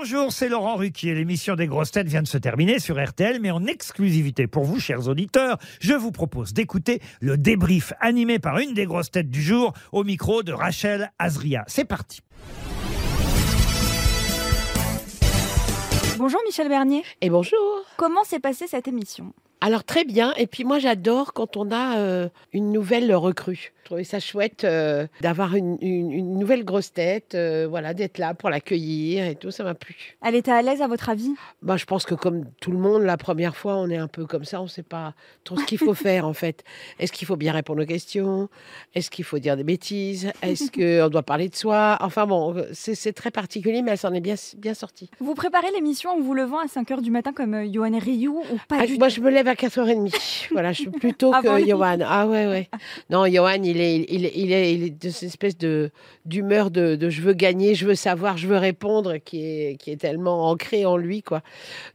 Bonjour, c'est Laurent Ruquier. L'émission des grosses têtes vient de se terminer sur RTL, mais en exclusivité pour vous, chers auditeurs, je vous propose d'écouter le débrief animé par une des grosses têtes du jour au micro de Rachel Azria. C'est parti. Bonjour Michel Bernier. Et bonjour. Comment s'est passée cette émission? Alors très bien. Et puis moi j'adore quand on a euh, une nouvelle recrue. Je trouvais ça chouette euh, d'avoir une, une- une nouvelle grosse tête, euh, voilà, d'être là pour l'accueillir et tout. Ça m'a plu. Elle était à l'aise à votre avis? Bah, je pense que comme tout le monde, la première fois, on est un peu comme ça. On ne sait pas trop ce qu'il faut faire en fait. Est-ce qu'il faut bien répondre aux questions? Est-ce qu'il faut dire des bêtises? Est-ce qu'on doit parler de soi? Enfin bon, c'est très particulier, mais elle s'en est bien, bien sortie. Vous préparez l'émission en vous levant à 5h du matin comme euh, Johan Rioux ou pas Ah, du moi, je me lève à 4h30. voilà, je suis plutôt Avant que. Johan. Ah ouais, ouais. Non, Johan, il il est, de cette espèce de d'humeur de, de je veux gagner, je veux savoir, je veux répondre, qui est, qui est tellement ancré en lui, quoi.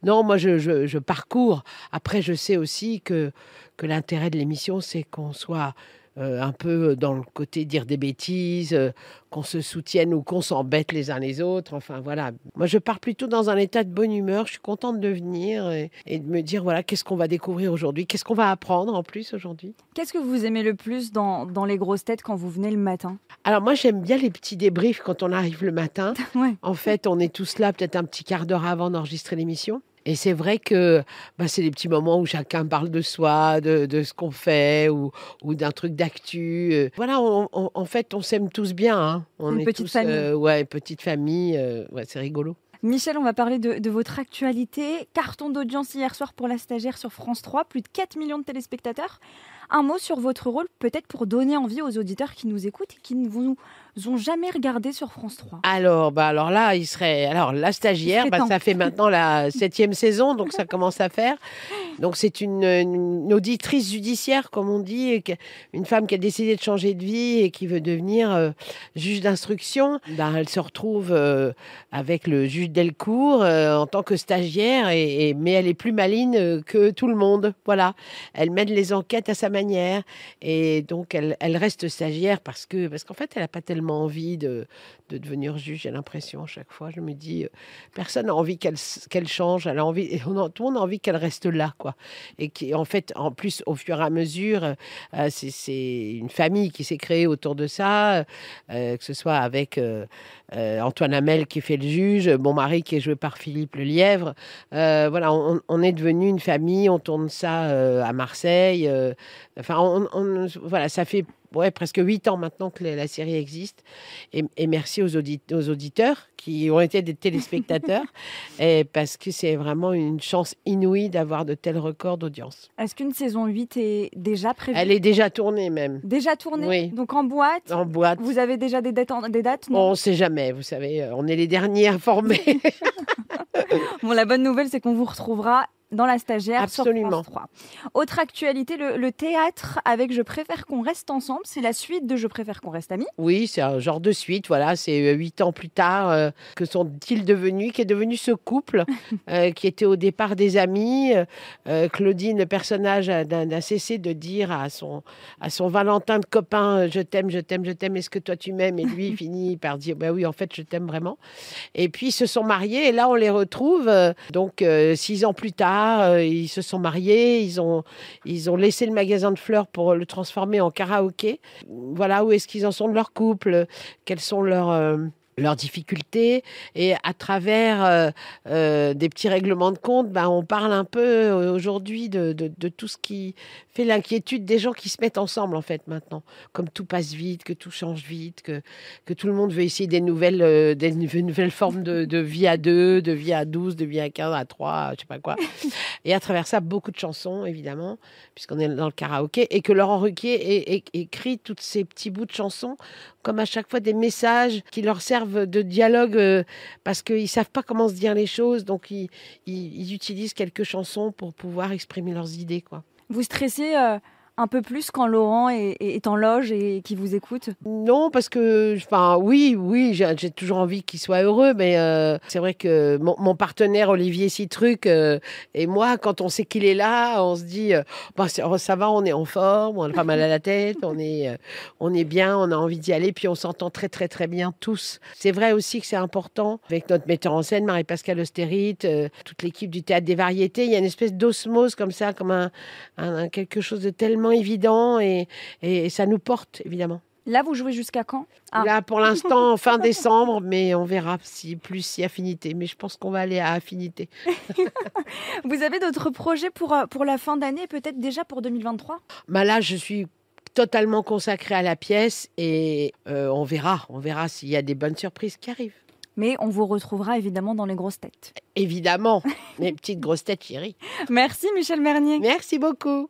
Non, moi, je, je, je parcours. Après, je sais aussi que, que l'intérêt de l'émission, c'est qu'on soit euh, un peu dans le côté dire des bêtises, euh, qu'on se soutienne ou qu'on s'embête les uns les autres. Enfin voilà. Moi, je pars plutôt dans un état de bonne humeur. Je suis contente de venir et, et de me dire voilà qu'est-ce qu'on va découvrir aujourd'hui, qu'est-ce qu'on va apprendre en plus aujourd'hui? Qu'est-ce que vous aimez le plus dans, dans les grosses têtes quand vous venez le matin? Alors moi, j'aime bien les petits débriefs quand on arrive le matin. Ouais. En fait, on est tous là peut-être un petit quart d'heure avant d'enregistrer l'émission. Et c'est vrai que bah, c'est des petits moments où chacun parle de soi, de, de ce qu'on fait ou, ou d'un truc d'actu. Euh, Voilà, on- on- en fait, on s'aime tous bien. hein. On Une est petite tous, famille. euh, ouais, petite famille. euh, ouais, c'est rigolo. Michel, on va parler de, de votre actualité. Carton d'audience hier soir pour la stagiaire sur France 3, plus de 4 millions de téléspectateurs. Un mot sur votre rôle, peut-être pour donner envie aux auditeurs qui nous écoutent et qui ne vous ont jamais regardé sur France 3. Alors, bah, alors là, il serait. Alors, la stagiaire, bah, ça fait maintenant la septième saison, donc ça commence à faire. Donc, c'est une, une auditrice judiciaire, comme on dit, une femme qui a décidé de changer de vie et qui veut devenir euh, juge d'instruction. Ben, elle se retrouve euh, avec le juge Delcourt euh, en tant que stagiaire, et, et- mais elle est plus maligne que tout le monde. Voilà. Elle mène les enquêtes à sa manière. Et donc, elle, elle reste stagiaire parce que parce qu'en fait, elle n'a pas tellement envie de, de devenir juge. J'ai l'impression, à chaque fois, je me dis, euh, personne n'a envie qu'elle qu'elle change. Elle a envie, tout le monde a envie qu'elle reste là, quoi. Et qui, en fait, en plus, au fur et à mesure, euh, euh, c'est- une famille qui s'est créée autour de ça, euh, que ce soit avec Antoine Hamel qui fait le juge, mon mari qui est joué par Philippe Le Lièvre. Euh, voilà, on, est devenu une famille. On tourne ça à Marseille. enfin, voilà, ça fait ouais, presque huit ans maintenant que la, série existe. Et, et merci aux, audit- aux auditeurs qui ont été des téléspectateurs, et parce que c'est vraiment une chance inouïe d'avoir de tels records d'audience. Est-ce qu'une saison 8 est déjà prévue? Elle est déjà tournée même, Déjà tournée? Oui. Donc en boîte? En boîte. Vous avez déjà des dates, en- des dates? Non On ne sait jamais, vous savez, euh, on est les derniers informés. Bon, la bonne nouvelle, c'est qu'on vous retrouvera dans la stagiaire Absolument. sur France 3. Autre actualité, le, le théâtre avec Je préfère qu'on reste ensemble. C'est la suite de Je préfère qu'on reste amis. Oui, c'est un genre de suite. Voilà, c'est euh, huit ans plus tard euh, que sont-ils devenus, qui est devenu ce couple euh, qui était au départ des amis. Euh, Claudine, le personnage, a- n'a cessé de dire à son à son Valentin de copain "Je t'aime, je t'aime, je t'aime. Est-ce que toi tu m'aimes? Et lui finit par dire "Bah oui, en fait, je t'aime vraiment." Et puis ils se sont mariés et là on les retrouve. donc six ans plus tard, euh, ils se sont mariés. Ils ont ils ont laissé le magasin de fleurs pour le transformer en karaoké voilà où est-ce qu'ils en sont de leur couple, quelles sont leurs euh, leurs difficultés et à travers euh, euh, des petits règlements de compte, ben, on parle un peu euh, aujourd'hui de, de- de tout ce qui fait l'inquiétude des gens qui se mettent ensemble en fait maintenant. Comme tout passe vite, que tout change vite, que, que tout le monde veut essayer des nouvelles, euh, des nou- nouvelles formes de, de vie à deux, de vie à 12, de vie à 15, à 3, je sais pas quoi. Et à travers ça, beaucoup de chansons évidemment, puisqu'on est dans le karaoké, et que Laurent Ruquier é- é- écrit tous ces petits bouts de chansons comme à chaque fois des messages qui leur servent de dialogue euh, parce qu'ils savent pas comment se dire les choses, donc ils, ils- ils utilisent quelques chansons pour pouvoir exprimer leurs idées. Quoi. Vous stressez euh, un peu plus quand Laurent est, en loge et qui vous écoute Non, parce que, enfin, oui, oui, j'ai toujours envie qu'il soit heureux, mais euh, c'est vrai que mon, partenaire Olivier Citruc euh, et moi, quand on sait qu'il est là, on se dit, euh, Bah, oh, ça va, on est en forme, on a pas mal à la tête, on est, euh, on est bien, on a envie d'y aller, puis on s'entend très, très, très bien tous. C'est vrai aussi que c'est important avec notre metteur en scène, Marie-Pascale Austérite, toute l'équipe du théâtre des variétés. Il y a une espèce d'osmose comme ça, comme un- un quelque chose de tellement évident et, et ça nous porte évidemment. Là, vous jouez jusqu'à quand? Ah. Là, pour l'instant, fin décembre, mais on verra si plus si affinité. Mais je pense qu'on va aller à affinité. Vous avez d'autres projets pour, euh, pour la fin d'année, peut-être déjà pour 2023 Bah là, je suis totalement consacrée à la pièce et euh, on verra. On verra s'il y a des bonnes surprises qui arrivent. Mais on vous retrouvera évidemment dans les grosses têtes. Évidemment, mes petites grosses têtes chéries. Merci Michel Mernier. Merci beaucoup.